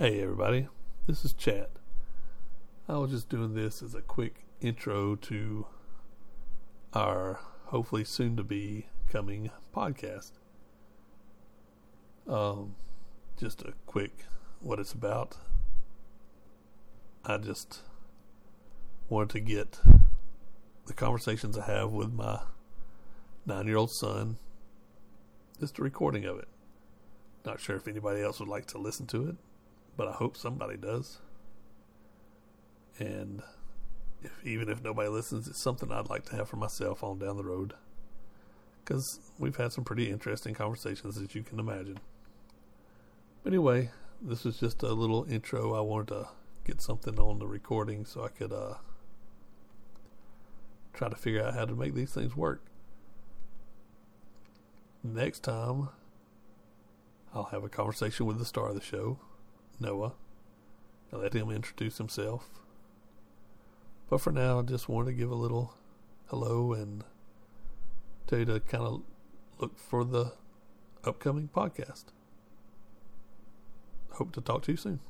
Hey everybody, this is Chad. I was just doing this as a quick intro to our hopefully soon to be coming podcast. Um, just a quick what it's about. I just wanted to get the conversations I have with my nine year old son, just a recording of it. Not sure if anybody else would like to listen to it but I hope somebody does. And if, even if nobody listens, it's something I'd like to have for myself on down the road. Because we've had some pretty interesting conversations, as you can imagine. But anyway, this was just a little intro. I wanted to get something on the recording so I could uh, try to figure out how to make these things work. Next time, I'll have a conversation with the star of the show. Noah. I let him introduce himself. But for now, I just wanted to give a little hello and tell you to kind of look for the upcoming podcast. Hope to talk to you soon.